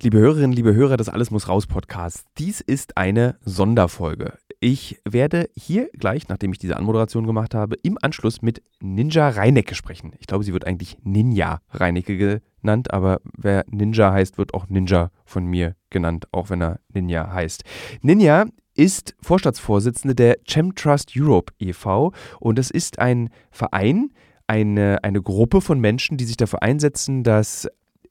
Liebe Hörerinnen, liebe Hörer des Alles muss raus Podcasts, dies ist eine Sonderfolge. Ich werde hier gleich, nachdem ich diese Anmoderation gemacht habe, im Anschluss mit Ninja Reinecke sprechen. Ich glaube, sie wird eigentlich Ninja Reinecke genannt, aber wer Ninja heißt, wird auch Ninja von mir genannt, auch wenn er Ninja heißt. Ninja ist Vorstandsvorsitzende der Chemtrust Europe e.V. und das ist ein Verein, eine, eine Gruppe von Menschen, die sich dafür einsetzen, dass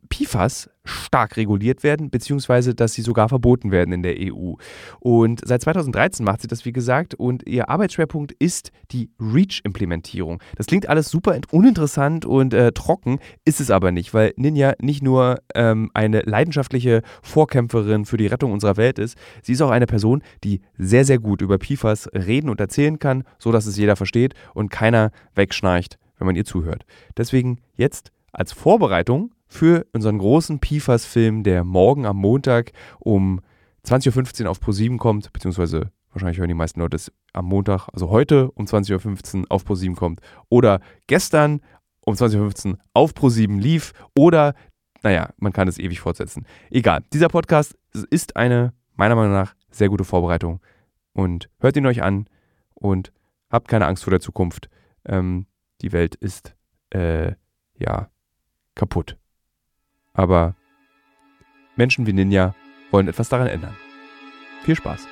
PFAS stark reguliert werden, beziehungsweise dass sie sogar verboten werden in der EU. Und seit 2013 macht sie das, wie gesagt, und ihr Arbeitsschwerpunkt ist die REACH-Implementierung. Das klingt alles super uninteressant und äh, trocken, ist es aber nicht, weil Ninja nicht nur ähm, eine leidenschaftliche Vorkämpferin für die Rettung unserer Welt ist, sie ist auch eine Person, die sehr, sehr gut über PFAS reden und erzählen kann, sodass es jeder versteht und keiner wegschnarcht, wenn man ihr zuhört. Deswegen jetzt als Vorbereitung für unseren großen PFAS-Film, der morgen am Montag um 20.15 Uhr auf Pro7 kommt, beziehungsweise wahrscheinlich hören die meisten Leute es am Montag, also heute um 20.15 Uhr auf Pro7 kommt oder gestern um 20.15 Uhr auf Pro7 lief oder, naja, man kann es ewig fortsetzen. Egal, dieser Podcast ist eine, meiner Meinung nach, sehr gute Vorbereitung und hört ihn euch an und habt keine Angst vor der Zukunft. Ähm, die Welt ist, äh, ja, kaputt. Aber Menschen wie Ninja wollen etwas daran ändern. Viel Spaß!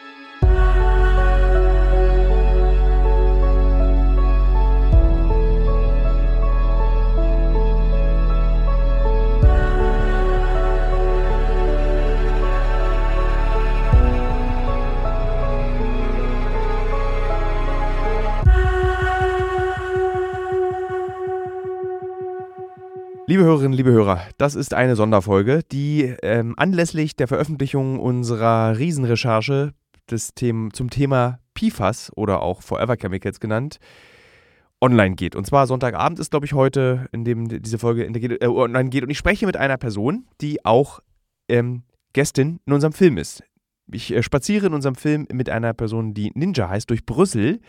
Liebe Hörerinnen, liebe Hörer, das ist eine Sonderfolge, die ähm, anlässlich der Veröffentlichung unserer Riesenrecherche des Them zum Thema PFAS oder auch Forever Chemicals genannt, online geht. Und zwar Sonntagabend ist, glaube ich, heute, in dem diese Folge äh, online geht. Und ich spreche mit einer Person, die auch ähm, Gästin in unserem Film ist. Ich äh, spaziere in unserem Film mit einer Person, die Ninja heißt, durch Brüssel.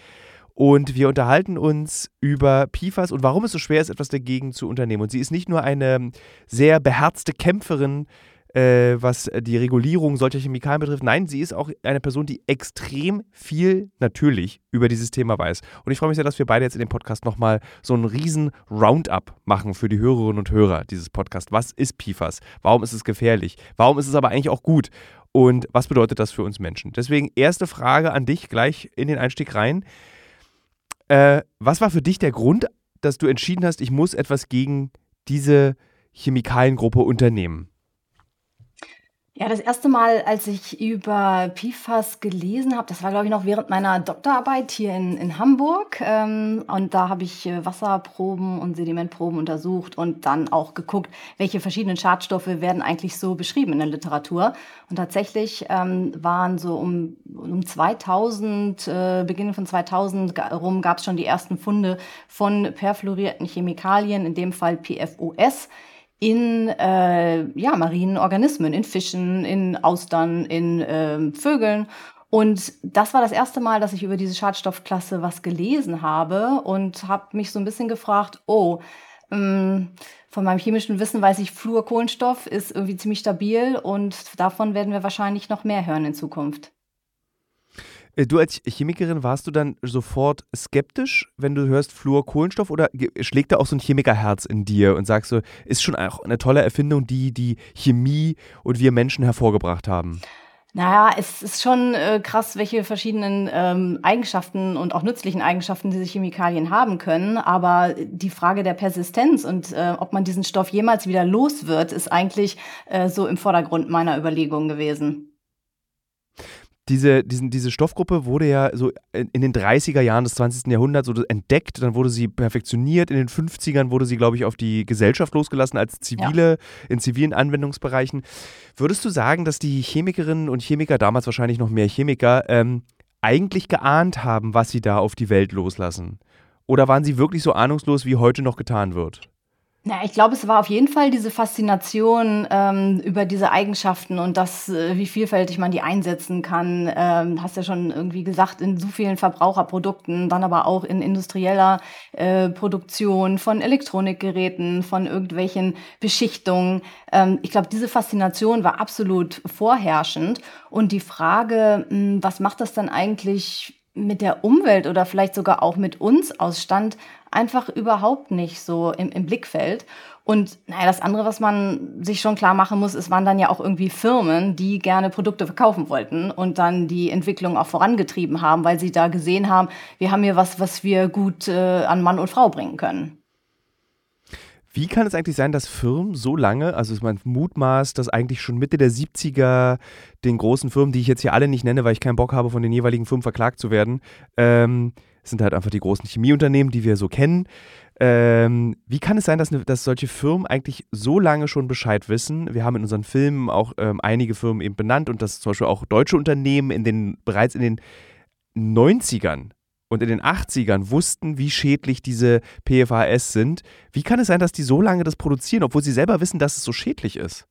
Und wir unterhalten uns über PFAS und warum es so schwer ist, etwas dagegen zu unternehmen. Und sie ist nicht nur eine sehr beherzte Kämpferin, äh, was die Regulierung solcher Chemikalien betrifft. Nein, sie ist auch eine Person, die extrem viel natürlich über dieses Thema weiß. Und ich freue mich sehr, dass wir beide jetzt in dem Podcast nochmal so einen riesen Roundup machen für die Hörerinnen und Hörer dieses Podcasts. Was ist PFAS? Warum ist es gefährlich? Warum ist es aber eigentlich auch gut? Und was bedeutet das für uns Menschen? Deswegen erste Frage an dich gleich in den Einstieg rein. Äh, was war für dich der Grund, dass du entschieden hast, ich muss etwas gegen diese Chemikaliengruppe unternehmen? Ja, das erste Mal, als ich über PFAS gelesen habe, das war, glaube ich, noch während meiner Doktorarbeit hier in, in Hamburg. Ähm, und da habe ich äh, Wasserproben und Sedimentproben untersucht und dann auch geguckt, welche verschiedenen Schadstoffe werden eigentlich so beschrieben in der Literatur. Und tatsächlich ähm, waren so um, um 2000, äh, Beginn von 2000 rum, gab es schon die ersten Funde von perfluorierten Chemikalien, in dem Fall PFOS in äh, ja, marinen Organismen, in Fischen, in Austern, in äh, Vögeln. Und das war das erste Mal, dass ich über diese Schadstoffklasse was gelesen habe und habe mich so ein bisschen gefragt, oh, ähm, von meinem chemischen Wissen weiß ich, Fluorkohlenstoff ist irgendwie ziemlich stabil und davon werden wir wahrscheinlich noch mehr hören in Zukunft. Äh, du als Chemikerin warst du dann sofort skeptisch, wenn du hörst Fluorkohlenstoff oder schlägt da auch so ein Chemikerherz in dir und sagst so, ist schon auch eine tolle Erfindung, die die Chemie und wir Menschen hervorgebracht haben? Naja, es ist schon äh, krass, welche verschiedenen ähm, Eigenschaften und auch nützlichen Eigenschaften diese Chemikalien haben können. Aber die Frage der Persistenz und äh, ob man diesen Stoff jemals wieder los wird, ist eigentlich äh, so im Vordergrund meiner Überlegungen gewesen diese, diesen, diese Stoffgruppe wurde ja so in den 30er Jahren des 20. Jahrhunderts so entdeckt, dann wurde sie perfektioniert, in den 50ern wurde sie, glaube ich, auf die Gesellschaft losgelassen als zivile, ja. in zivilen Anwendungsbereichen. Würdest du sagen, dass die Chemikerinnen und Chemiker, damals wahrscheinlich noch mehr Chemiker, ähm, eigentlich geahnt haben, was sie da auf die Welt loslassen? Oder waren sie wirklich so ahnungslos, wie heute noch getan wird? Ja, ich glaube, es war auf jeden Fall diese Faszination ähm, über diese Eigenschaften und das, äh, wie vielfältig man die einsetzen kann. Ähm, hast ja schon irgendwie gesagt, in so vielen Verbraucherprodukten, dann aber auch in industrieller äh, Produktion von Elektronikgeräten, von irgendwelchen Beschichtungen. Ähm, ich glaube, diese Faszination war absolut vorherrschend. Und die Frage, mh, hm, was macht das dann eigentlich mit der Umwelt oder vielleicht sogar auch mit uns aus, stand einfach überhaupt nicht so im, im Blickfeld. Und naja, das andere, was man sich schon klar machen muss, es waren dann ja auch irgendwie Firmen, die gerne Produkte verkaufen wollten und dann die Entwicklung auch vorangetrieben haben, weil sie da gesehen haben, wir haben hier was, was wir gut äh, an Mann und Frau bringen können. Wie kann es eigentlich sein, dass Firmen so lange, also ist mein Mutmaß, dass eigentlich schon Mitte der 70er den großen Firmen, die ich jetzt hier alle nicht nenne, weil ich keinen Bock habe, von den jeweiligen Firmen verklagt zu werden, ähm, sind halt einfach die großen Chemieunternehmen, die wir so kennen. Ähm, wie kann es sein, dass, ne, dass solche Firmen eigentlich so lange schon Bescheid wissen? Wir haben in unseren Filmen auch ähm, einige Firmen eben benannt und dass zum Beispiel auch deutsche Unternehmen in den, bereits in den 90ern und in den 80ern wussten, wie schädlich diese PFAS sind. Wie kann es sein, dass die so lange das produzieren, obwohl sie selber wissen, dass es so schädlich ist?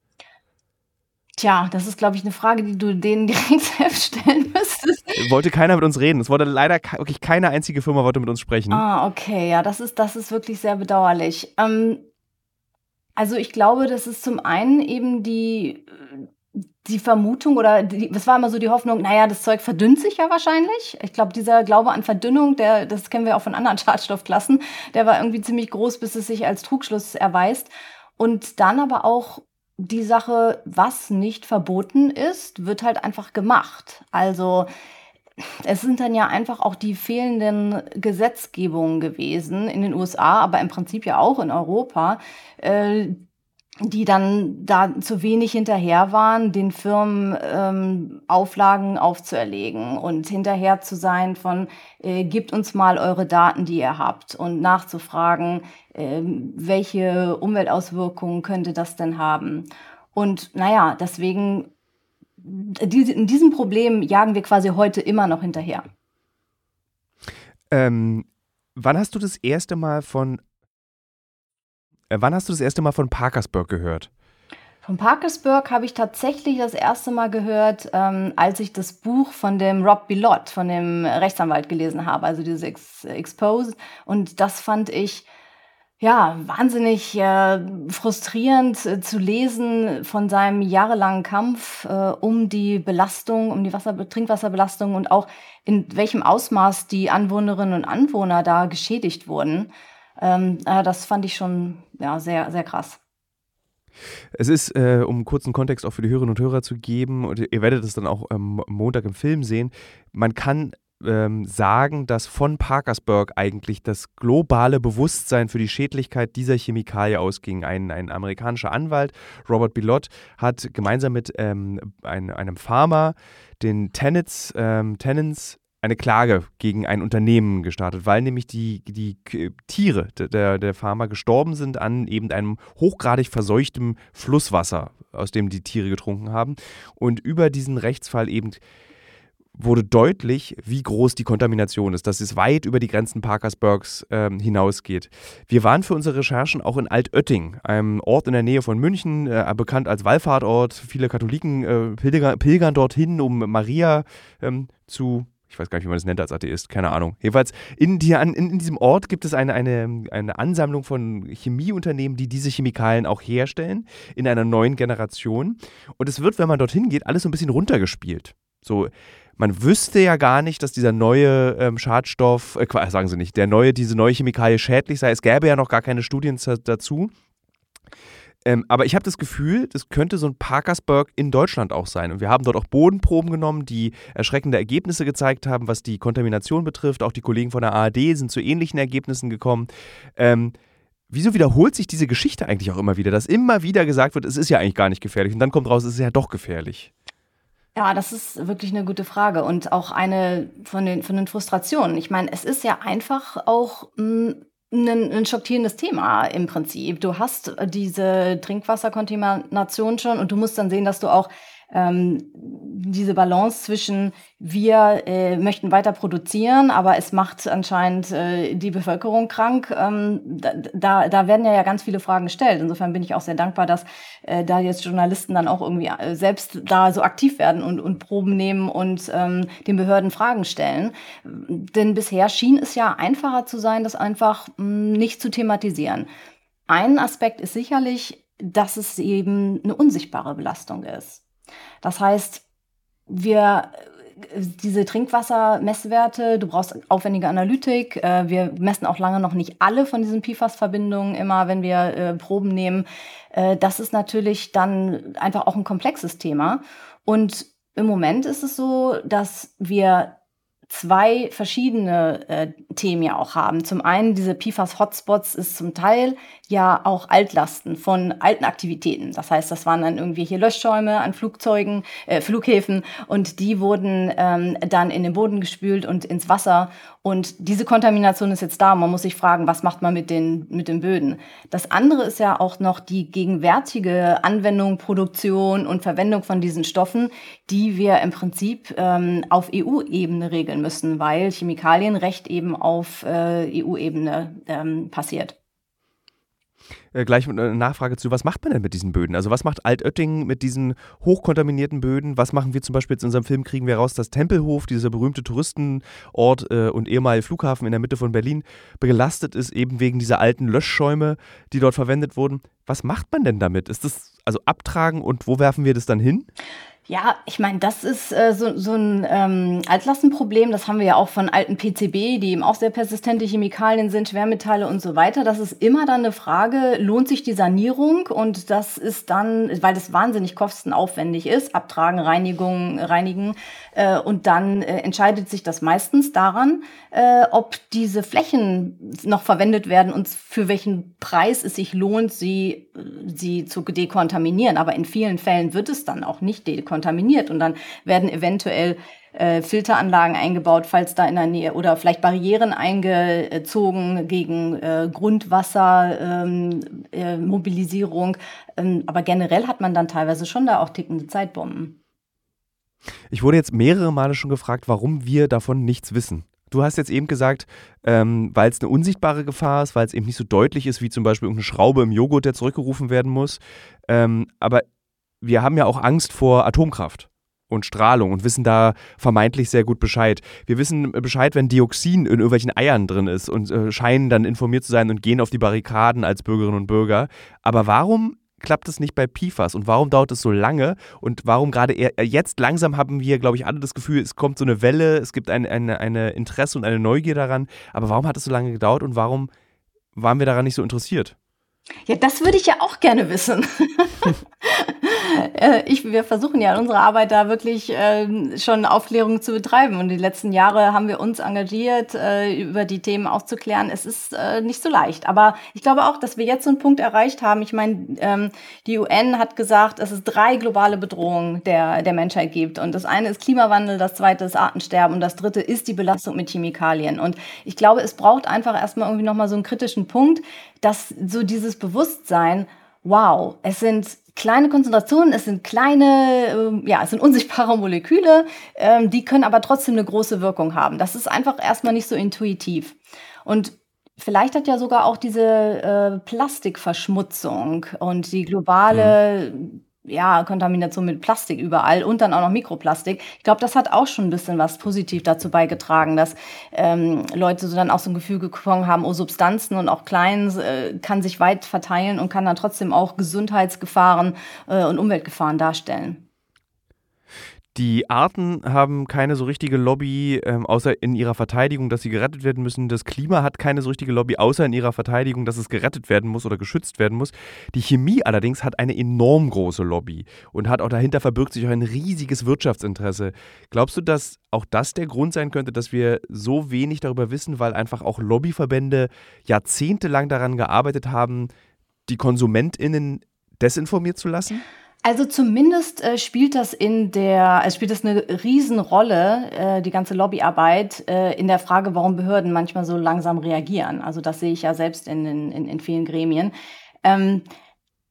Tja, das ist, glaube ich, eine Frage, die du denen direkt selbst stellen müsstest. Wollte keiner mit uns reden. Es wurde leider wirklich keine einzige Firma wollte mit uns sprechen. Ah, okay, ja, das ist, das ist wirklich sehr bedauerlich. Ähm, also ich glaube, das ist zum einen eben die, die Vermutung oder die, es war immer so die Hoffnung, naja, das Zeug verdünnt sich ja wahrscheinlich. Ich glaube, dieser Glaube an Verdünnung, der, das kennen wir auch von anderen Schadstoffklassen, der war irgendwie ziemlich groß, bis es sich als Trugschluss erweist. Und dann aber auch die Sache, was nicht verboten ist, wird halt einfach gemacht. Also es sind dann ja einfach auch die fehlenden Gesetzgebungen gewesen in den USA, aber im Prinzip ja auch in Europa, äh, die dann da zu wenig hinterher waren, den Firmen ähm, Auflagen aufzuerlegen und hinterher zu sein von, äh, gebt uns mal eure Daten, die ihr habt und nachzufragen, äh, welche Umweltauswirkungen könnte das denn haben. Und naja, deswegen, in diesem Problem jagen wir quasi heute immer noch hinterher. Ähm, wann hast du das erste Mal von wann hast du das erste Mal von Parkersburg gehört? Von Parkersburg habe ich tatsächlich das erste Mal gehört, ähm, als ich das Buch von dem Rob Bilott, von dem Rechtsanwalt gelesen habe, also dieses Ex Exposed. Und das fand ich ja wahnsinnig äh, frustrierend äh, zu lesen von seinem jahrelangen Kampf äh, um die Belastung, um die Wasser Trinkwasserbelastung und auch in welchem Ausmaß die Anwohnerinnen und Anwohner da geschädigt wurden. Ähm, äh, das fand ich schon ja, sehr, sehr krass. Es ist, äh, um kurzen Kontext auch für die Hörerinnen und Hörer zu geben, und ihr werdet es dann auch ähm, Montag im Film sehen, man kann ähm, sagen, dass von Parkersburg eigentlich das globale Bewusstsein für die Schädlichkeit dieser Chemikalie ausging. Ein, ein amerikanischer Anwalt, Robert Bilott, hat gemeinsam mit ähm, ein, einem Farmer den Tenets, ähm, Tenants eine Klage gegen ein Unternehmen gestartet, weil nämlich die, die Tiere der, der Farmer gestorben sind an eben einem hochgradig verseuchtem Flusswasser, aus dem die Tiere getrunken haben. Und über diesen Rechtsfall eben wurde deutlich, wie groß die Kontamination ist, dass es weit über die Grenzen Parkersburgs ähm, hinausgeht. Wir waren für unsere Recherchen auch in Altötting, einem Ort in der Nähe von München, äh, bekannt als Wallfahrtort. Viele Katholiken äh, pilgern, pilgern dorthin, um Maria ähm, zu ich weiß gar nicht, wie man das nennt als Atheist, keine Ahnung. Jedenfalls, in, die, in, in diesem Ort gibt es eine, eine, eine Ansammlung von Chemieunternehmen, die diese Chemikalien auch herstellen, in einer neuen Generation. Und es wird, wenn man dorthin geht, alles so ein bisschen runtergespielt. So, man wüsste ja gar nicht, dass dieser neue ähm, Schadstoff, äh, sagen Sie nicht, der neue, diese neue Chemikalie schädlich sei. Es gäbe ja noch gar keine Studien dazu. Ähm, aber ich habe das Gefühl, das könnte so ein Parkersburg in Deutschland auch sein. Und wir haben dort auch Bodenproben genommen, die erschreckende Ergebnisse gezeigt haben, was die Kontamination betrifft. Auch die Kollegen von der ARD sind zu ähnlichen Ergebnissen gekommen. Ähm, wieso wiederholt sich diese Geschichte eigentlich auch immer wieder, dass immer wieder gesagt wird, es ist ja eigentlich gar nicht gefährlich und dann kommt raus, es ist ja doch gefährlich? Ja, das ist wirklich eine gute Frage und auch eine von den, von den Frustrationen. Ich meine, es ist ja einfach auch mh, hm, ein, ein schockierendes Thema im Prinzip. Du hast diese Trinkwasserkontamination schon und du musst dann sehen, dass du auch ähm, diese Balance zwischen wir äh, möchten weiter produzieren, aber es macht anscheinend äh, die Bevölkerung krank. Ähm, da, da werden ja ganz viele Fragen gestellt. Insofern bin ich auch sehr dankbar, dass äh, da jetzt Journalisten dann auch irgendwie äh, selbst da so aktiv werden und, und Proben nehmen und ähm, den Behörden Fragen stellen. Denn bisher schien es ja einfacher zu sein, das einfach mh, hm, nicht zu thematisieren. Ein Aspekt ist sicherlich, dass es eben eine unsichtbare Belastung ist. Das heißt, wir diese Trinkwassermesswerte, du brauchst aufwendige Analytik. Äh, wir messen auch lange noch nicht alle von diesen PFAS-Verbindungen immer, wenn wir äh, Proben nehmen. Äh, das ist natürlich dann einfach auch ein komplexes Thema. Und im Moment ist es so, dass wir zwei verschiedene äh, Themen ja auch haben. Zum einen diese PFAS-Hotspots ist zum Teil ja auch Altlasten von alten Aktivitäten. Das heißt, das waren dann irgendwelche Löschschäume an Flugzeugen, äh, Flughäfen und die wurden ähm, dann in den Boden gespült und ins Wasser. Und diese Kontamination ist jetzt da. Man muss sich fragen, was macht man mit den, mit den Böden? Das andere ist ja auch noch die gegenwärtige Anwendung, Produktion und Verwendung von diesen Stoffen, die wir im Prinzip ähm, auf EU-Ebene regeln müssen, weil Chemikalienrecht eben auf äh, EU-Ebene ähm, passiert. Äh, gleich einer Nachfrage zu, was macht man denn mit diesen Böden? Also was macht Altötting mit diesen hochkontaminierten Böden? Was machen wir zum Beispiel jetzt in unserem Film, kriegen wir raus, dass Tempelhof, dieser berühmte Touristenort äh, und ehemalige Flughafen in der Mitte von Berlin, belastet ist eben wegen dieser alten Löschschäume, die dort verwendet wurden. Was macht man denn damit? Ist das also abtragen und wo werfen wir das dann hin? Ja, ich meine, das ist äh, so, so ein ähm, Altlastenproblem. Das haben wir ja auch von alten PCB, die eben auch sehr persistente Chemikalien sind, Schwermetalle und so weiter. Das ist immer dann eine Frage, lohnt sich die Sanierung? Und das ist dann, weil das wahnsinnig kostenaufwendig ist, Abtragen, Reinigung, Reinigen. Äh, und dann äh, entscheidet sich das meistens daran, äh, ob diese Flächen noch verwendet werden und für welchen Preis es sich lohnt, sie, sie zu dekontaminieren. Aber in vielen Fällen wird es dann auch nicht dekontaminiert kontaminiert und dann werden eventuell äh, Filteranlagen eingebaut, falls da in der Nähe oder vielleicht Barrieren eingezogen gegen äh, Grundwassermobilisierung. Ähm, äh, ähm, aber generell hat man dann teilweise schon da auch tickende Zeitbomben. Ich wurde jetzt mehrere Male schon gefragt, warum wir davon nichts wissen. Du hast jetzt eben gesagt, ähm, weil es eine unsichtbare Gefahr ist, weil es eben nicht so deutlich ist, wie zum Beispiel irgendeine Schraube im Joghurt, der zurückgerufen werden muss. Ähm, aber wir haben ja auch Angst vor Atomkraft und Strahlung und wissen da vermeintlich sehr gut Bescheid. Wir wissen Bescheid, wenn Dioxin in irgendwelchen Eiern drin ist und äh, scheinen dann informiert zu sein und gehen auf die Barrikaden als Bürgerinnen und Bürger. Aber warum klappt es nicht bei PFAS und warum dauert es so lange? Und warum gerade jetzt langsam haben wir, glaube ich, alle das Gefühl, es kommt so eine Welle, es gibt ein, eine, eine Interesse und eine Neugier daran, aber warum hat es so lange gedauert und warum waren wir daran nicht so interessiert? Ja, das würde ich ja auch gerne wissen. Äh, ich, wir versuchen ja in unserer Arbeit da wirklich äh, schon Aufklärung zu betreiben. Und die letzten Jahre haben wir uns engagiert, äh, über die Themen aufzuklären. Es ist äh, nicht so leicht. Aber ich glaube auch, dass wir jetzt so einen Punkt erreicht haben. Ich meine, ähm, die UN hat gesagt, dass es drei globale Bedrohungen der, der Menschheit gibt. Und das eine ist Klimawandel, das zweite ist Artensterben und das dritte ist die Belastung mit Chemikalien. Und ich glaube, es braucht einfach erstmal irgendwie nochmal so einen kritischen Punkt, dass so dieses Bewusstsein, wow, es sind kleine Konzentrationen, es sind kleine, ähm, ja, es sind unsichtbare Moleküle, ähm, die können aber trotzdem eine große Wirkung haben. Das ist einfach erstmal nicht so intuitiv. Und vielleicht hat ja sogar auch diese äh, Plastikverschmutzung und die globale mhm ja, Kontamination mit Plastik überall und dann auch noch Mikroplastik. Ich glaube, das hat auch schon ein bisschen was positiv dazu beigetragen, dass ähm, Leute so dann auch so ein Gefühl bekommen haben, oh, Substanzen und auch Klein äh, kann sich weit verteilen und kann dann trotzdem auch Gesundheitsgefahren äh, und Umweltgefahren darstellen. Die Arten haben keine so richtige Lobby, ähm, außer in ihrer Verteidigung, dass sie gerettet werden müssen. Das Klima hat keine so richtige Lobby, außer in ihrer Verteidigung, dass es gerettet werden muss oder geschützt werden muss. Die Chemie allerdings hat eine enorm große Lobby und hat auch dahinter verbirgt sich auch ein riesiges Wirtschaftsinteresse. Glaubst du, dass auch das der Grund sein könnte, dass wir so wenig darüber wissen, weil einfach auch Lobbyverbände jahrzehntelang daran gearbeitet haben, die KonsumentInnen desinformiert zu lassen? Also zumindest äh, spielt das in der, also spielt das eine Riesenrolle, äh, die ganze Lobbyarbeit, äh, in der Frage, warum Behörden manchmal so langsam reagieren. Also das sehe ich ja selbst in, in, in vielen Gremien. Ähm,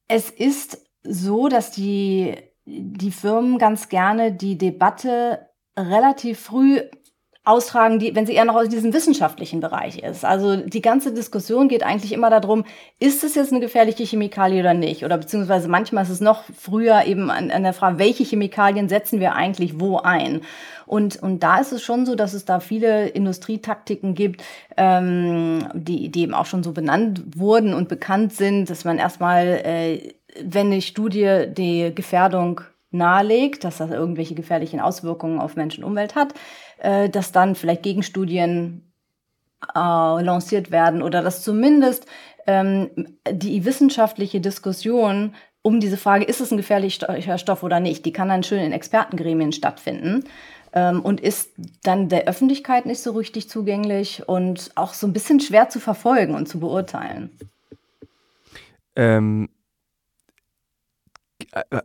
es ist so, dass die die Firmen ganz gerne die Debatte relativ früh austragen, die, wenn sie eher noch aus diesem wissenschaftlichen Bereich ist. Also die ganze Diskussion geht eigentlich immer darum, ist es jetzt eine gefährliche Chemikalie oder nicht? Oder beziehungsweise manchmal ist es noch früher eben an, an der Frage, welche Chemikalien setzen wir eigentlich wo ein? Und, und da ist es schon so, dass es da viele Industrietaktiken gibt, ähm, die, die eben auch schon so benannt wurden und bekannt sind, dass man erstmal, äh, wenn eine Studie die Gefährdung nahelegt, dass das irgendwelche gefährlichen Auswirkungen auf Menschen und Umwelt hat, äh, dass dann vielleicht Gegenstudien äh, lanciert werden oder dass zumindest ähm, die wissenschaftliche Diskussion um diese Frage, ist es ein gefährlicher Stoff oder nicht, die kann dann schön in Expertengremien stattfinden ähm, und ist dann der Öffentlichkeit nicht so richtig zugänglich und auch so ein bisschen schwer zu verfolgen und zu beurteilen. Ähm, äh, äh,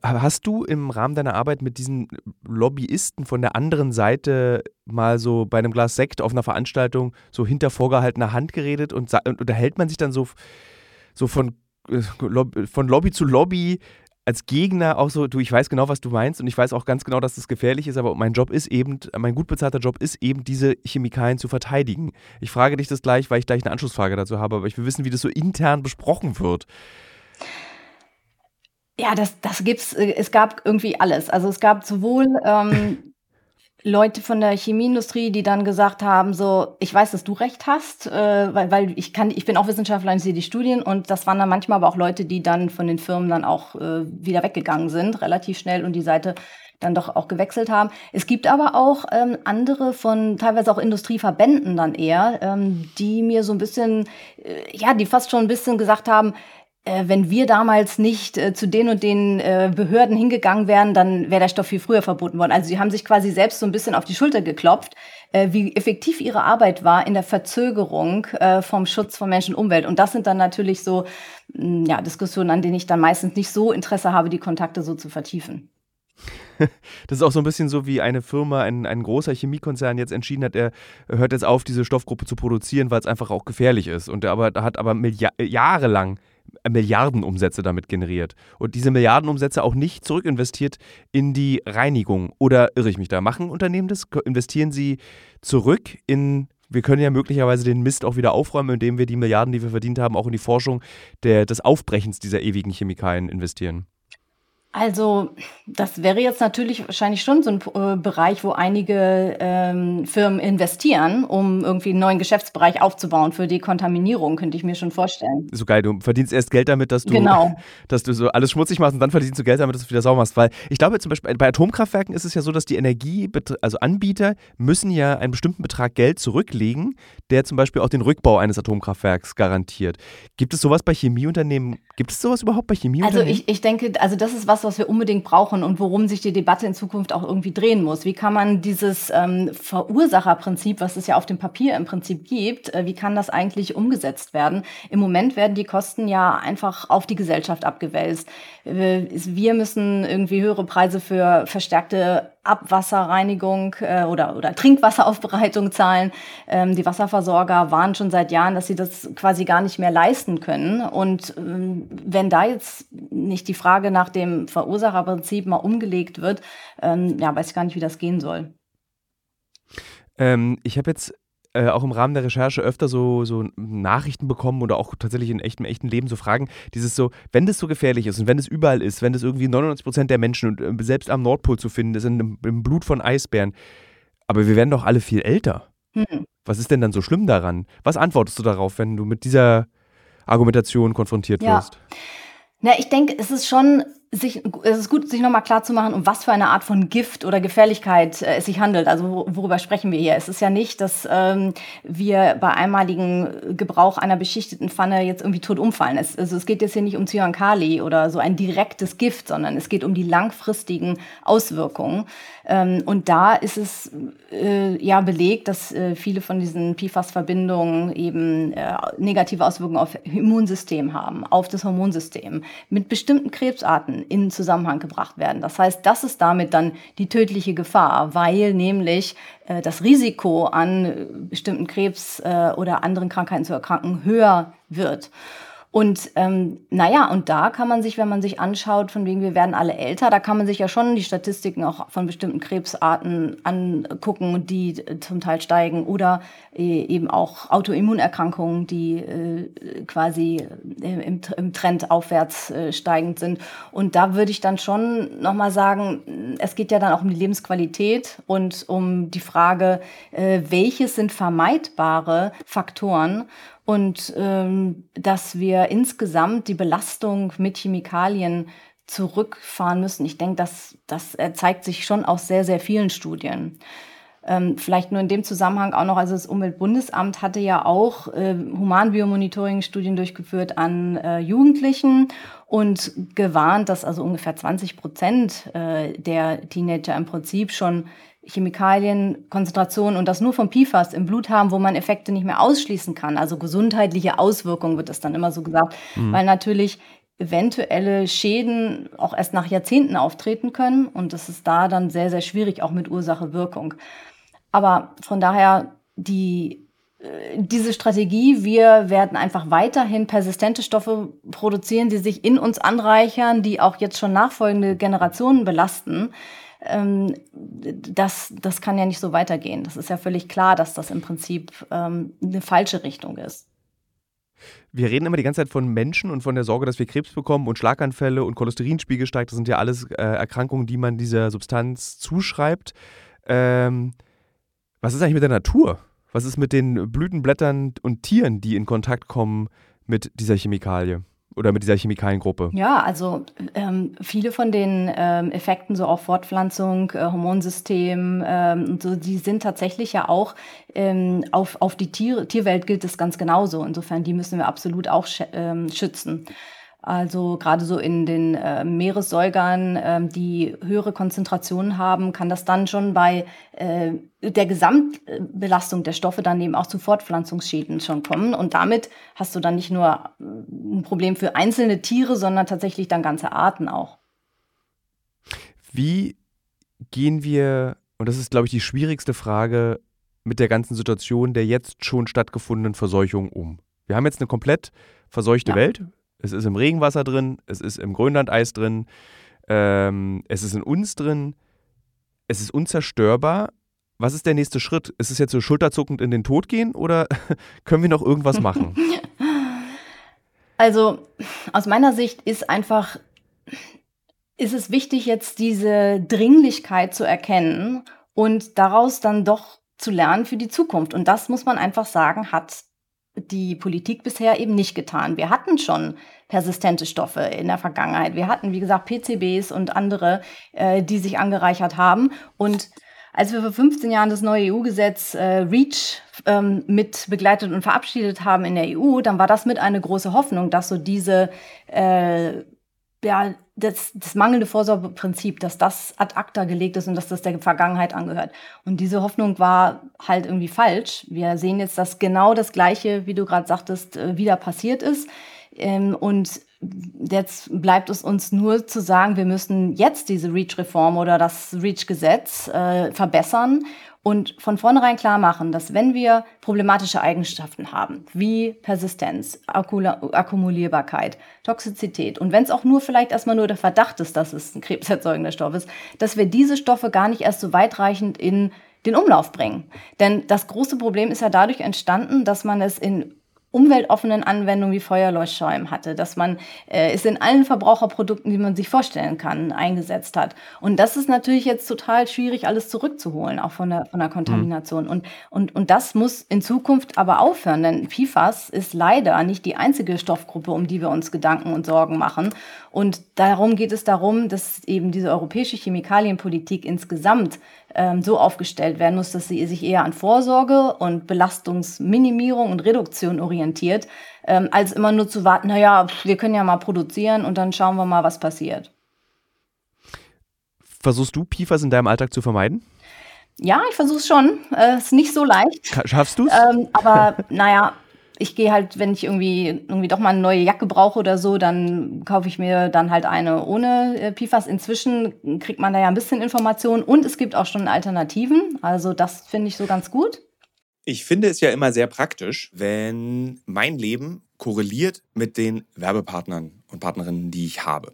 hast du im Rahmen deiner Arbeit mit diesen Lobbyisten von der anderen Seite mal so bei einem Glas Sekt auf einer Veranstaltung so hinter vorgehaltener Hand geredet und, unterhält man sich dann so, so von, äh, von Lobby zu Lobby als Gegner auch so, du, ich weiß genau, was du meinst und ich weiß auch ganz genau, dass das gefährlich ist, aber mein Job ist eben, mein gut bezahlter Job ist eben, diese Chemikalien zu verteidigen. Ich frage dich das gleich, weil ich gleich eine Anschlussfrage dazu habe, aber ich will wissen, wie das so intern besprochen wird. Ja, das, das gibt's. Äh, es gab irgendwie alles. Also es gab sowohl ähm, Leute von der Chemieindustrie, die dann gesagt haben, so, ich weiß, dass du recht hast, äh, weil, weil ich kann, ich bin auch Wissenschaftler und sehe die Studien und das waren dann manchmal aber auch Leute, die dann von den Firmen dann auch äh, wieder weggegangen sind, relativ schnell und die Seite dann doch auch gewechselt haben. Es gibt aber auch ähm, andere von teilweise auch Industrieverbänden dann eher, ähm, die mir so ein bisschen, äh, ja, die fast schon ein bisschen gesagt haben, wenn wir damals nicht äh, zu den und den äh, Behörden hingegangen wären, dann wäre der Stoff viel früher verboten worden. Also sie haben sich quasi selbst so ein bisschen auf die Schulter geklopft, äh, wie effektiv ihre Arbeit war in der Verzögerung äh, vom Schutz von Menschen und Umwelt. Und das sind dann natürlich so mh, mm, ja, Diskussionen, an denen ich dann meistens nicht so Interesse habe, die Kontakte so zu vertiefen. Das ist auch so ein bisschen so, wie eine Firma, ein, ein großer Chemiekonzern jetzt entschieden hat, er hört jetzt auf, diese Stoffgruppe zu produzieren, weil es einfach auch gefährlich ist. Und er aber, hat aber Milliard jahrelang Milliardenumsätze damit generiert und diese Milliardenumsätze auch nicht zurückinvestiert in die Reinigung. Oder irre ich mich da? Machen Unternehmen das? Investieren sie zurück in wir können ja möglicherweise den Mist auch wieder aufräumen, indem wir die Milliarden, die wir verdient haben, auch in die Forschung der, des Aufbrechens dieser ewigen Chemikalien investieren. Also, das wäre jetzt natürlich wahrscheinlich schon so ein äh, Bereich, wo einige ähm, Firmen investieren, um irgendwie einen neuen Geschäftsbereich aufzubauen für Dekontaminierung, könnte ich mir schon vorstellen. So geil, du verdienst erst Geld damit, dass du, genau. dass du so alles schmutzig machst und dann verdienst du Geld damit, dass du wieder sauber machst. Weil ich glaube zum Beispiel bei Atomkraftwerken ist es ja so, dass die Energie, also Anbieter müssen ja einen bestimmten Betrag Geld zurücklegen, der zum Beispiel auch den Rückbau eines Atomkraftwerks garantiert. Gibt es sowas bei Chemieunternehmen? Gibt es sowas überhaupt bei Chemieunternehmen? Also ich, ich denke, also das ist was, was, was wir unbedingt brauchen und worum sich die Debatte in Zukunft auch irgendwie drehen muss. Wie kann man dieses ähm, Verursacherprinzip, was es ja auf dem Papier im Prinzip gibt, äh, wie kann das eigentlich umgesetzt werden? Im Moment werden die Kosten ja einfach auf die Gesellschaft abgewälzt. Äh, wir müssen irgendwie höhere Preise für verstärkte Abwasserreinigung äh, oder, oder Trinkwasseraufbereitung zahlen. Ähm, die Wasserversorger warnen schon seit Jahren, dass sie das quasi gar nicht mehr leisten können. Und ähm, wenn da jetzt nicht die Frage nach dem Verursacherprinzip mal umgelegt wird, ähm, ja, weiß ich gar nicht, wie das gehen soll. Ähm, ich habe jetzt äh, auch im Rahmen der Recherche öfter so, so Nachrichten bekommen oder auch tatsächlich in echtem, echten Leben so Fragen, dieses so, wenn das so gefährlich ist und wenn es überall ist, wenn das irgendwie 99 Prozent der Menschen und äh, selbst am Nordpol zu finden ist, im, im Blut von Eisbären, aber wir werden doch alle viel älter. Hm. Was ist denn dann so schlimm daran? Was antwortest du darauf, wenn du mit dieser Argumentation konfrontiert ja. wirst? Na, ich denke, es ist schon sich, es ist gut, sich nochmal klar zu machen, um was für eine Art von Gift oder Gefährlichkeit äh, es sich handelt. Also worüber sprechen wir hier? Es ist ja nicht, dass ähm, wir bei einmaligen Gebrauch einer beschichteten Pfanne jetzt irgendwie tot umfallen. Es, also es geht jetzt hier nicht um Cyankali oder so ein direktes Gift, sondern es geht um die langfristigen Auswirkungen. Ähm, und da ist es äh, ja belegt, dass äh, viele von diesen PFAS-Verbindungen eben äh, negative Auswirkungen auf Immunsystem haben, auf das Hormonsystem, mit bestimmten Krebsarten in Zusammenhang gebracht werden. Das heißt, das ist damit dann die tödliche Gefahr, weil nämlich äh, das Risiko an äh, bestimmten Krebs äh, oder anderen Krankheiten zu erkranken höher wird. Und ähm, naja, und da kann man sich, wenn man sich anschaut, von wegen wir werden alle älter, da kann man sich ja schon die Statistiken auch von bestimmten Krebsarten angucken, die zum Teil steigen oder äh, eben auch Autoimmunerkrankungen, die äh, quasi äh, im, im, Trend aufwärts äh, steigend sind. Und da würde ich dann schon nochmal sagen, es geht ja dann auch um die Lebensqualität und um die Frage, äh, welches sind vermeidbare Faktoren und ähm, dass wir insgesamt die Belastung mit Chemikalien zurückfahren müssen. Ich denke, das, das zeigt sich schon aus sehr, sehr vielen Studien. Ähm, vielleicht nur in dem Zusammenhang auch noch, also das Umweltbundesamt hatte ja auch äh, Humanbiomonitoring-Studien durchgeführt an äh, Jugendlichen und gewarnt, dass also ungefähr 20 Prozent äh, der Teenager im Prinzip schon Chemikalienkonzentrationen und das nur vom PFAS im Blut haben, wo man Effekte nicht mehr ausschließen kann. Also gesundheitliche Auswirkungen wird das dann immer so gesagt, mhm. weil natürlich eventuelle Schäden auch erst nach Jahrzehnten auftreten können und das ist da dann sehr, sehr schwierig, auch mit Ursache-Wirkung. Aber von daher die äh, diese Strategie, wir werden einfach weiterhin persistente Stoffe produzieren, die sich in uns anreichern, die auch jetzt schon nachfolgende Generationen belasten ähm, das, das kann ja nicht so weitergehen. Das ist ja völlig klar, dass das im Prinzip ähm, eine falsche Richtung ist. Wir reden immer die ganze Zeit von Menschen und von der Sorge, dass wir Krebs bekommen und Schlaganfälle und Cholesterinspiegel steigt. Das sind ja alles äh, Erkrankungen, die man dieser Substanz zuschreibt. Ähm, was ist eigentlich mit der Natur? Was ist mit den Blütenblättern und Tieren, die in Kontakt kommen mit dieser Chemikalie? Oder mit dieser Chemikaliengruppe? Ja, also ähm, viele von den ähm, Effekten so auf Fortpflanzung, äh, Hormonsystem ähm, und so, die sind tatsächlich ja auch ähm, auf, auf die Tier Tierwelt gilt es ganz genauso. Insofern, die müssen wir absolut auch ähm, schützen. Also gerade so in den äh, Meeressäugern, äh, die höhere Konzentrationen haben, kann das dann schon bei äh, der Gesamtbelastung der Stoffe dann eben auch zu Fortpflanzungsschäden schon kommen. Und damit hast du dann nicht nur äh, ein Problem für einzelne Tiere, sondern tatsächlich dann ganze Arten auch. Wie gehen wir, und das ist, glaube ich, die schwierigste Frage, mit der ganzen Situation der jetzt schon stattgefundenen Verseuchung um? Wir haben jetzt eine komplett verseuchte ja. Welt es ist im Regenwasser drin, es ist im Grönlandeis drin, ähm, es ist in uns drin, es ist unzerstörbar. Was ist der nächste Schritt? Ist es jetzt so schulterzuckend in den Tod gehen oder können wir noch irgendwas machen? Also aus meiner Sicht ist einfach, ist es wichtig, jetzt diese Dringlichkeit zu erkennen und daraus dann doch zu lernen für die Zukunft. Und das muss man einfach sagen, hat die Politik bisher eben nicht getan. Wir hatten schon persistente Stoffe in der Vergangenheit. Wir hatten, wie gesagt, PCBs und andere, äh, die sich angereichert haben. Und als wir vor 15 Jahren das neue EU-Gesetz äh, REACH ähm, mit begleitet und verabschiedet haben in der EU, dann war das mit eine große Hoffnung, dass so diese äh, ja, das, das mangelnde Vorsorgeprinzip, dass das ad acta gelegt ist und dass das der Vergangenheit angehört. Und diese Hoffnung war halt irgendwie falsch. Wir sehen jetzt, dass genau das Gleiche, wie du gerade sagtest, äh, wieder passiert ist. Ähm, und jetzt bleibt es uns nur zu sagen, wir müssen jetzt diese REACH-Reform oder das REACH-Gesetz äh, verbessern und von vornherein klar machen, dass wenn wir problematische Eigenschaften haben, wie Persistenz, Akkumulierbarkeit, Toxizität und wenn es auch nur vielleicht erstmal nur der Verdacht ist, dass es ein krebserzeugender Stoff ist, dass wir diese Stoffe gar nicht erst so weitreichend in den Umlauf bringen. Denn das große Problem ist ja dadurch entstanden, dass man es in umweltoffenen Anwendungen wie Feuerleuchtschäumen hatte, dass man äh, es in allen Verbraucherprodukten, die man sich vorstellen kann, eingesetzt hat. Und das ist natürlich jetzt total schwierig, alles zurückzuholen, auch von der, von der Kontamination. Mhm. Und, und, und das muss in Zukunft aber aufhören, denn PFAS ist leider nicht die einzige Stoffgruppe, um die wir uns Gedanken und Sorgen machen. Und darum geht es darum, dass eben diese europäische Chemikalienpolitik insgesamt ähm, so aufgestellt werden muss, dass sie sich eher an Vorsorge und Belastungsminimierung und Reduktion orientiert, ähm, als immer nur zu warten, naja, wir können ja mal produzieren und dann schauen wir mal, was passiert. Versuchst du PFAS in deinem Alltag zu vermeiden? Ja, ich versuche es schon. Äh, ist nicht so leicht. Schaffst du es? Ähm, aber naja, ich gehe halt, wenn ich irgendwie, irgendwie doch mal eine neue Jacke brauche oder so, dann kaufe ich mir dann halt eine ohne äh, PFAS. Inzwischen kriegt man da ja ein bisschen Informationen und es gibt auch schon Alternativen. Also das finde ich so ganz gut. Ich finde es ja immer sehr praktisch, wenn mein Leben korreliert mit den Werbepartnern und Partnerinnen, die ich habe.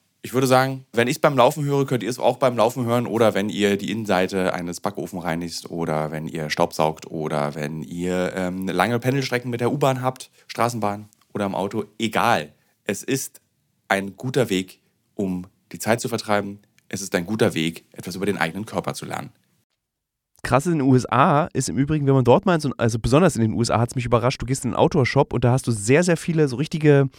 ich würde sagen, wenn ich es beim Laufen höre, könnt ihr es auch beim Laufen hören oder wenn ihr die Innenseite eines Backofen reinigt oder wenn ihr Staubsaugt oder wenn ihr ähm, lange Pendelstrecken mit der U-Bahn habt, Straßenbahn oder im Auto. Egal. Es ist ein guter Weg, um die Zeit zu vertreiben. Es ist ein guter Weg, etwas über den eigenen Körper zu lernen. Krass in den USA ist im Übrigen, wenn man dort so, also besonders in den USA hat es mich überrascht, du gehst in einen Outdoor-Shop und da hast du sehr, sehr viele so richtige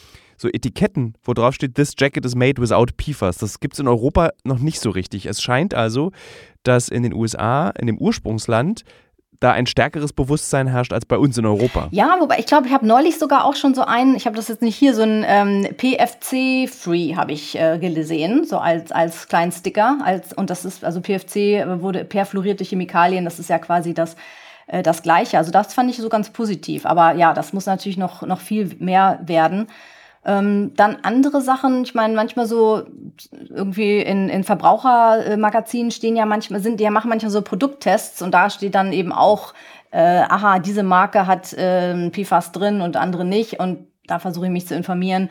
so Etiketten, wo drauf steht, this jacket is made without PFAS. Das gibt es in Europa noch nicht so richtig. Es scheint also, dass in den USA, in dem Ursprungsland, da ein stärkeres Bewusstsein herrscht als bei uns in Europa. Ja, wobei ich glaube, ich habe neulich sogar auch schon so einen, ich habe das jetzt nicht hier, so ein ähm, PFC-Free habe ich äh, gesehen, so als, als kleinen Sticker. Als, und das ist, also PFC wurde perfluorierte Chemikalien, das ist ja quasi das, äh, das Gleiche. Also das fand ich so ganz positiv. Aber ja, das muss natürlich noch, noch viel mehr werden. Ähm, dann andere Sachen, ich meine, manchmal so irgendwie in, in Verbrauchermagazinen stehen ja manchmal, sind die ja machen manchmal so Produkttests und da steht dann eben auch, äh, aha, diese Marke hat äh, PFAS drin und andere nicht und da versuche ich mich zu informieren.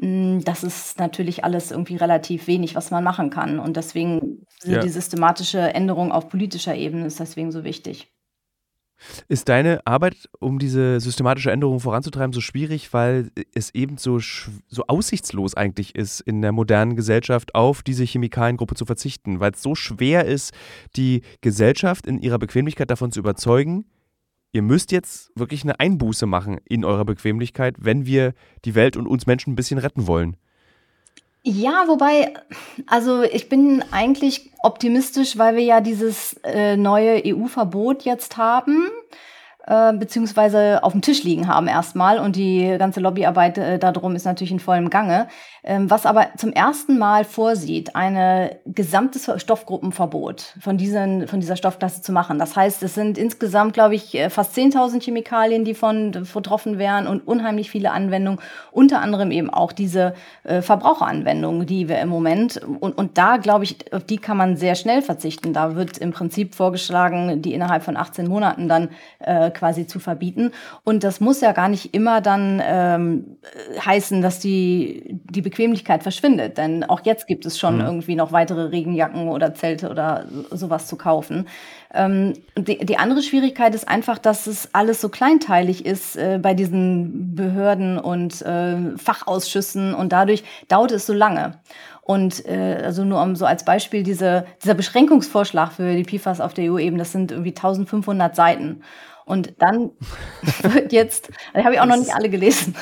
Hm, das ist natürlich alles irgendwie relativ wenig, was man machen kann. Und deswegen ja. die systematische Änderung auf politischer Ebene ist deswegen so wichtig. Ist deine Arbeit, um diese systematische Änderung voranzutreiben, so schwierig, weil es eben so, so aussichtslos eigentlich ist, in der modernen Gesellschaft auf diese Chemikaliengruppe zu verzichten? Weil es so schwer ist, die Gesellschaft in ihrer Bequemlichkeit davon zu überzeugen, ihr müsst jetzt wirklich eine Einbuße machen in eurer Bequemlichkeit, wenn wir die Welt und uns Menschen ein bisschen retten wollen. Ja, wobei, also ich bin eigentlich optimistisch, weil wir ja dieses äh, neue EU-Verbot jetzt haben äh, beziehungsweise auf dem Tisch liegen haben erstmal und die ganze Lobbyarbeit äh, darum ist natürlich in vollem Gange. Ähm, was aber zum ersten Mal vorsieht, ein gesamtes Stoffgruppenverbot von, diesen, von dieser Stoffklasse zu machen. Das heißt, es sind insgesamt, glaube ich, äh, fast 10.000 Chemikalien, die von betroffen wären und unheimlich viele Anwendungen, unter anderem eben auch diese äh, Verbraucheranwendungen, die wir im Moment, und, und da, glaube ich, auf die kann man sehr schnell verzichten. Da wird im Prinzip vorgeschlagen, die innerhalb von 18 Monaten dann äh, äh, quasi zu verbieten. Und das muss ja gar nicht immer dann ähm, heißen, dass die, die Bequemlichkeit verschwindet. Denn auch jetzt gibt es schon mhm. irgendwie noch weitere Regenjacken oder Zelte oder sowas zu kaufen. Ähm, die, die andere Schwierigkeit ist einfach, dass es alles so kleinteilig ist äh, bei diesen Behörden und äh, Fachausschüssen und dadurch dauert es so lange. Und äh, also nur um so als Beispiel diese, dieser Beschränkungsvorschlag für die PFAS auf der EU-Ebene, das sind irgendwie 1500 Seiten. Und dann wird jetzt, die habe ich auch noch nicht alle gelesen.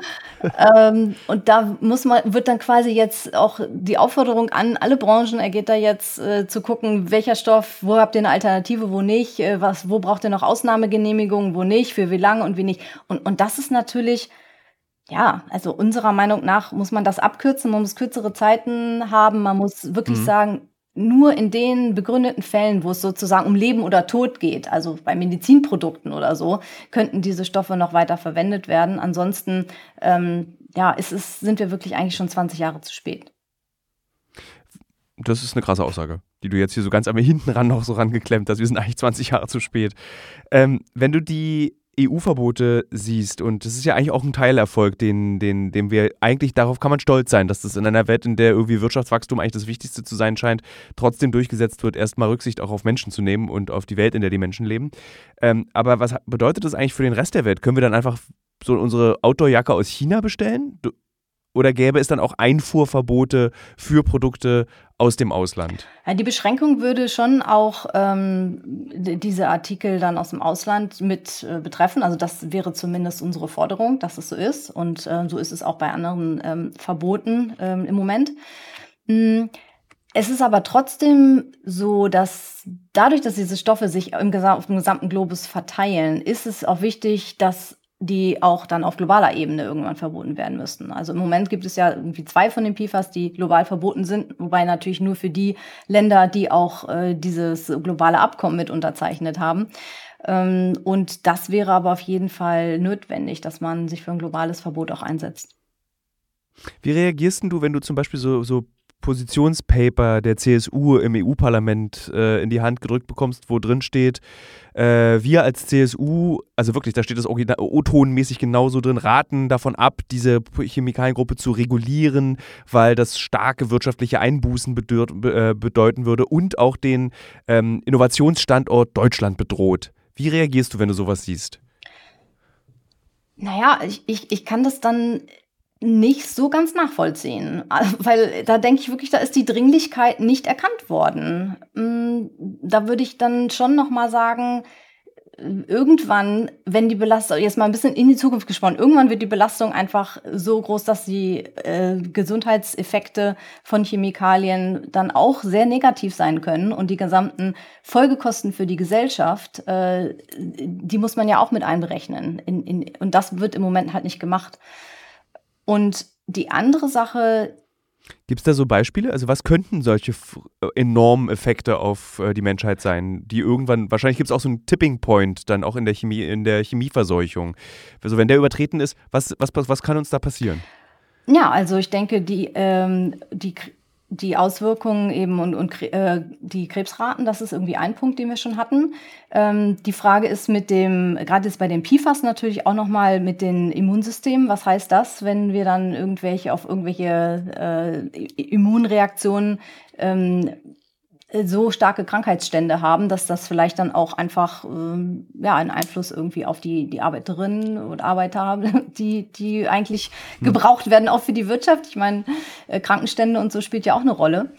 ähm, und da muss man, wird dann quasi jetzt auch die Aufforderung an alle Branchen ergeht da jetzt äh, zu gucken, welcher Stoff, wo habt ihr eine Alternative, wo nicht, äh, was, wo braucht ihr noch Ausnahmegenehmigungen, wo nicht, für wie lange und wie nicht. Und, und das ist natürlich ja, also unserer Meinung nach muss man das abkürzen, man muss kürzere Zeiten haben, man muss wirklich mhm. sagen, nur in den begründeten Fällen, wo es sozusagen um Leben oder Tod geht, also bei Medizinprodukten oder so, könnten diese Stoffe noch weiter verwendet werden. Ansonsten, ähm, ja, ist es, sind wir wirklich eigentlich schon 20 Jahre zu spät. Das ist eine krasse Aussage, die du jetzt hier so ganz einmal hinten ran noch so rangeklemmt hast. Wir sind eigentlich 20 Jahre zu spät. Ähm, wenn du die EU-Verbote siehst, und das ist ja eigentlich auch ein Teilerfolg, den, den, den wir eigentlich, darauf kann man stolz sein, dass das in einer Welt, in der irgendwie Wirtschaftswachstum eigentlich das Wichtigste zu sein scheint, trotzdem durchgesetzt wird, erstmal Rücksicht auch auf Menschen zu nehmen und auf die Welt, in der die Menschen leben. Ähm, aber was bedeutet das eigentlich für den Rest der Welt? Können wir dann einfach so unsere Outdoor-Jacke aus China bestellen? Oder gäbe es dann auch Einfuhrverbote für Produkte aus dem Ausland? Die Beschränkung würde schon auch ähm, diese Artikel dann aus dem Ausland mit äh, betreffen. Also das wäre zumindest unsere Forderung, dass es so ist. Und äh, so ist es auch bei anderen ähm, Verboten ähm, im Moment. Mhm. Es ist aber trotzdem so, dass dadurch, dass diese Stoffe sich im, auf dem gesamten Globus verteilen, ist es auch wichtig, dass die auch dann auf globaler Ebene irgendwann verboten werden müssten. Also im Moment gibt es ja irgendwie zwei von den PFAS, die global verboten sind, wobei natürlich nur für die Länder, die auch äh, dieses globale Abkommen mit unterzeichnet haben. Ähm, und das wäre aber auf jeden Fall notwendig, dass man sich für ein globales Verbot auch einsetzt. Wie reagierst du, wenn du zum Beispiel so, so Positionspaper der CSU im EU-Parlament äh, in die Hand gedrückt bekommst, wo drin steht, äh, wir als CSU, also wirklich, da steht das O-Ton-mäßig genauso drin, raten davon ab, diese Chemikaliengruppe zu regulieren, weil das starke wirtschaftliche Einbußen äh, bedeuten würde und auch den ähm, Innovationsstandort Deutschland bedroht. Wie reagierst du, wenn du sowas siehst? Naja, ich, ich, ich kann das dann nicht so ganz nachvollziehen, weil da denke ich wirklich, da ist die Dringlichkeit nicht erkannt worden. Mm, da würde ich dann schon noch mal sagen, irgendwann, wenn die Belastung, jetzt mal ein bisschen in die Zukunft gesprochen, irgendwann wird die Belastung einfach so groß, dass die äh, Gesundheitseffekte von Chemikalien dann auch sehr negativ sein können und die gesamten Folgekosten für die Gesellschaft, äh, die muss man ja auch mit einberechnen. In, in, und das wird im Moment halt nicht gemacht. Und die andere Sache. Gibt es da so Beispiele? Also was könnten solche äh, enormen Effekte auf äh, die Menschheit sein, die irgendwann, wahrscheinlich gibt es auch so einen Tipping Point dann auch in der Chemie, in der Chemieverseuchung. Also wenn der übertreten ist, was, was, was kann uns da passieren? Ja, also ich denke, die, ähm, die die Auswirkungen eben und, und äh, die Krebsraten, das ist irgendwie ein Punkt, den wir schon hatten. Ähm, die Frage ist mit dem, gerade jetzt bei den PFAS natürlich auch nochmal mit den Immunsystemen. Was heißt das, wenn wir dann irgendwelche auf irgendwelche äh, Immunreaktionen ähm, so starke Krankheitsstände haben, dass das vielleicht dann auch einfach ähm, ja, einen Einfluss irgendwie auf die, die Arbeiterinnen und Arbeiter haben, die, die eigentlich hm. gebraucht werden, auch für die Wirtschaft. Ich meine, äh, Krankenstände und so spielt ja auch eine Rolle.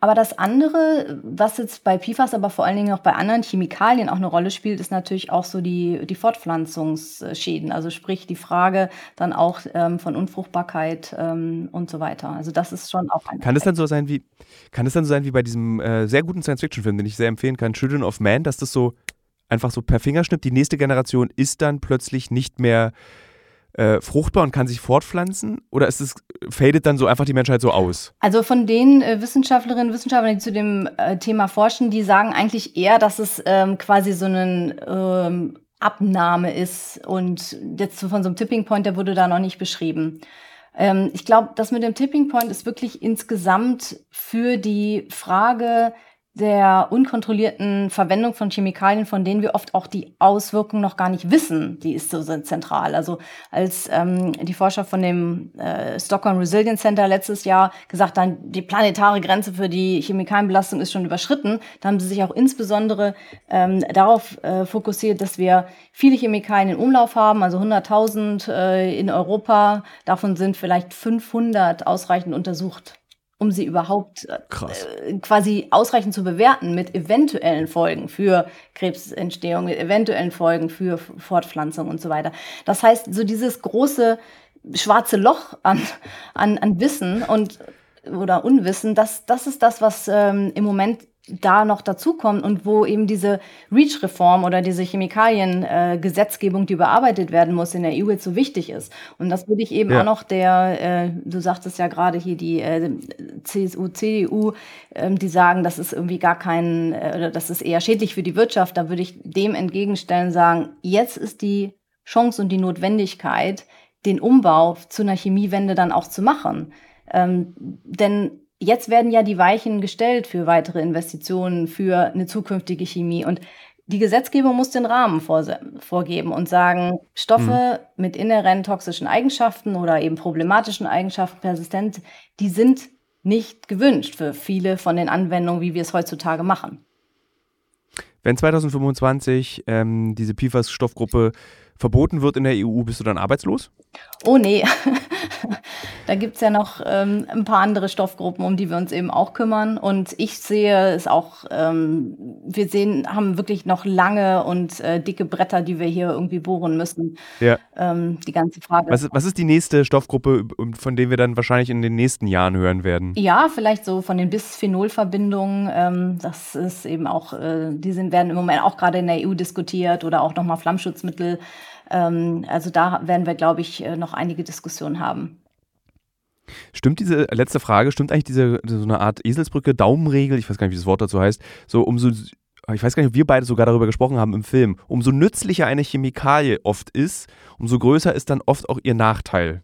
Aber das andere, was jetzt bei PFAS, aber vor allen Dingen auch bei anderen Chemikalien auch eine Rolle spielt, ist natürlich auch so die, die Fortpflanzungsschäden. Also sprich die Frage dann auch ähm, von Unfruchtbarkeit ähm, und so weiter. Also das ist schon auch ein. Kann es dann so sein wie, kann es dann so sein wie bei diesem äh, sehr guten Science-Fiction-Film, den ich sehr empfehlen kann, Children of Man, dass das so einfach so per Fingerschnipp, die nächste Generation ist dann plötzlich nicht mehr äh, fruchtbar und kann sich fortpflanzen? Oder ist es, fadet dann so einfach die Menschheit so aus? Also von den äh, Wissenschaftlerinnen und Wissenschaftlern, die zu dem äh, Thema forschen, die sagen eigentlich eher, dass es ähm, quasi so eine ähm, Abnahme ist. Und jetzt von so einem Tipping Point, der wurde da noch nicht beschrieben. Ähm, ich glaube, das mit dem Tipping Point ist wirklich insgesamt für die Frage, der unkontrollierten Verwendung von Chemikalien, von denen wir oft auch die Auswirkungen noch gar nicht wissen, die ist so zentral. Also als ähm, die Forscher von dem äh, Stockholm Resilience Center letztes Jahr gesagt haben, die planetare Grenze für die Chemikalienbelastung ist schon überschritten, da haben sie sich auch insbesondere ähm, darauf äh, fokussiert, dass wir viele Chemikalien in Umlauf haben, also 100.000 äh, in Europa. Davon sind vielleicht 500 ausreichend untersucht um sie überhaupt äh, quasi ausreichend zu bewerten mit eventuellen Folgen für Krebsentstehung, mit eventuellen Folgen für Fortpflanzung und so weiter. Das heißt, so dieses große schwarze Loch an, an, an Wissen und oder Unwissen, das, das ist das, was ähm, im Moment da noch dazukommt und wo eben diese REACH-Reform oder diese Chemikalien-Gesetzgebung, äh, die überarbeitet werden muss in der EU jetzt so wichtig ist. Und das würde ich eben ja. auch noch der, äh, du sagtest ja gerade hier die äh, CSU, CDU, äh, die sagen, das ist irgendwie gar kein, äh, oder das ist eher schädlich für die Wirtschaft. Da würde ich dem entgegenstellen, sagen, jetzt ist die Chance und die Notwendigkeit, den Umbau zu einer Chemiewende dann auch zu machen. Ähm, denn jetzt werden ja die Weichen gestellt für weitere Investitionen, für eine zukünftige Chemie. Und die Gesetzgebung muss den Rahmen vorgeben und sagen, Stoffe mhm. mit inhärent toxischen Eigenschaften oder eben problematischen Eigenschaften persistent, die sind nicht gewünscht für viele von den Anwendungen, wie wir es heutzutage machen. Wenn 2025 ähm, diese PFAS-Stoffgruppe verboten wird in der EU, bist du dann arbeitslos? Oh nee, da gibt es ja noch ähm, ein paar andere Stoffgruppen, um die wir uns eben auch kümmern. Und ich sehe es auch, ähm, wir sehen, haben wirklich noch lange und äh, dicke Bretter, die wir hier irgendwie bohren müssen. Ja. Ähm, die ganze Frage. Was, was ist die nächste Stoffgruppe, von der wir dann wahrscheinlich in den nächsten Jahren hören werden? Ja, vielleicht so von den Bisphenolverbindungen. Ähm, das ist eben auch, äh, die sind, werden im Moment auch gerade in der EU diskutiert oder auch nochmal Flammschutzmittel. Ähm, also da werden wir, glaube ich, äh, noch einige Diskussionen haben. Stimmt diese letzte Frage, stimmt eigentlich diese so eine Art Eselsbrücke, Daumenregel, ich weiß gar nicht, wie das Wort dazu heißt, so umso, ich weiß gar nicht, ob wir beide sogar darüber gesprochen haben im Film, umso nützlicher eine Chemikalie oft ist, umso größer ist dann oft auch ihr Nachteil.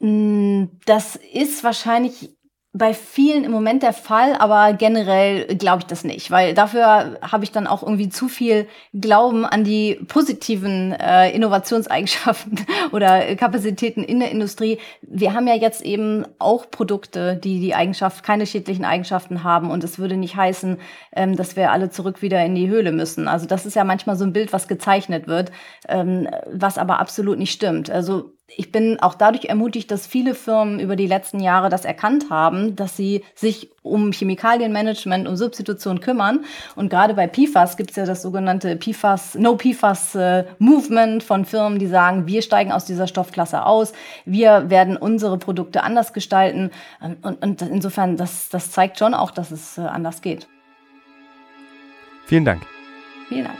Hm, das ist wahrscheinlich bei vielen im Moment der Fall, aber generell glaube ich das nicht, weil dafür habe ich dann auch irgendwie zu viel Glauben an die positiven äh, Innovationseigenschaften oder Kapazitäten in der Industrie. Wir haben ja jetzt eben auch Produkte, die die Eigenschaft, keine schädlichen Eigenschaften haben und es würde nicht heißen, ähm, dass wir alle zurück wieder in die Höhle müssen. Also das ist ja manchmal so ein Bild, was gezeichnet wird, ähm, was aber absolut nicht stimmt. Also ich bin auch dadurch ermutigt, dass viele Firmen über die letzten Jahre das erkannt haben, dass sie sich um Chemikalienmanagement und Substitution kümmern. Und gerade bei PFAS gibt es ja das sogenannte PFAS, No PFAS äh, Movement von Firmen, die sagen, wir steigen aus dieser Stoffklasse aus, wir werden unsere Produkte anders gestalten. Und, und insofern, das, das zeigt schon auch, dass es äh, anders geht. Vielen Dank. Vielen Dank.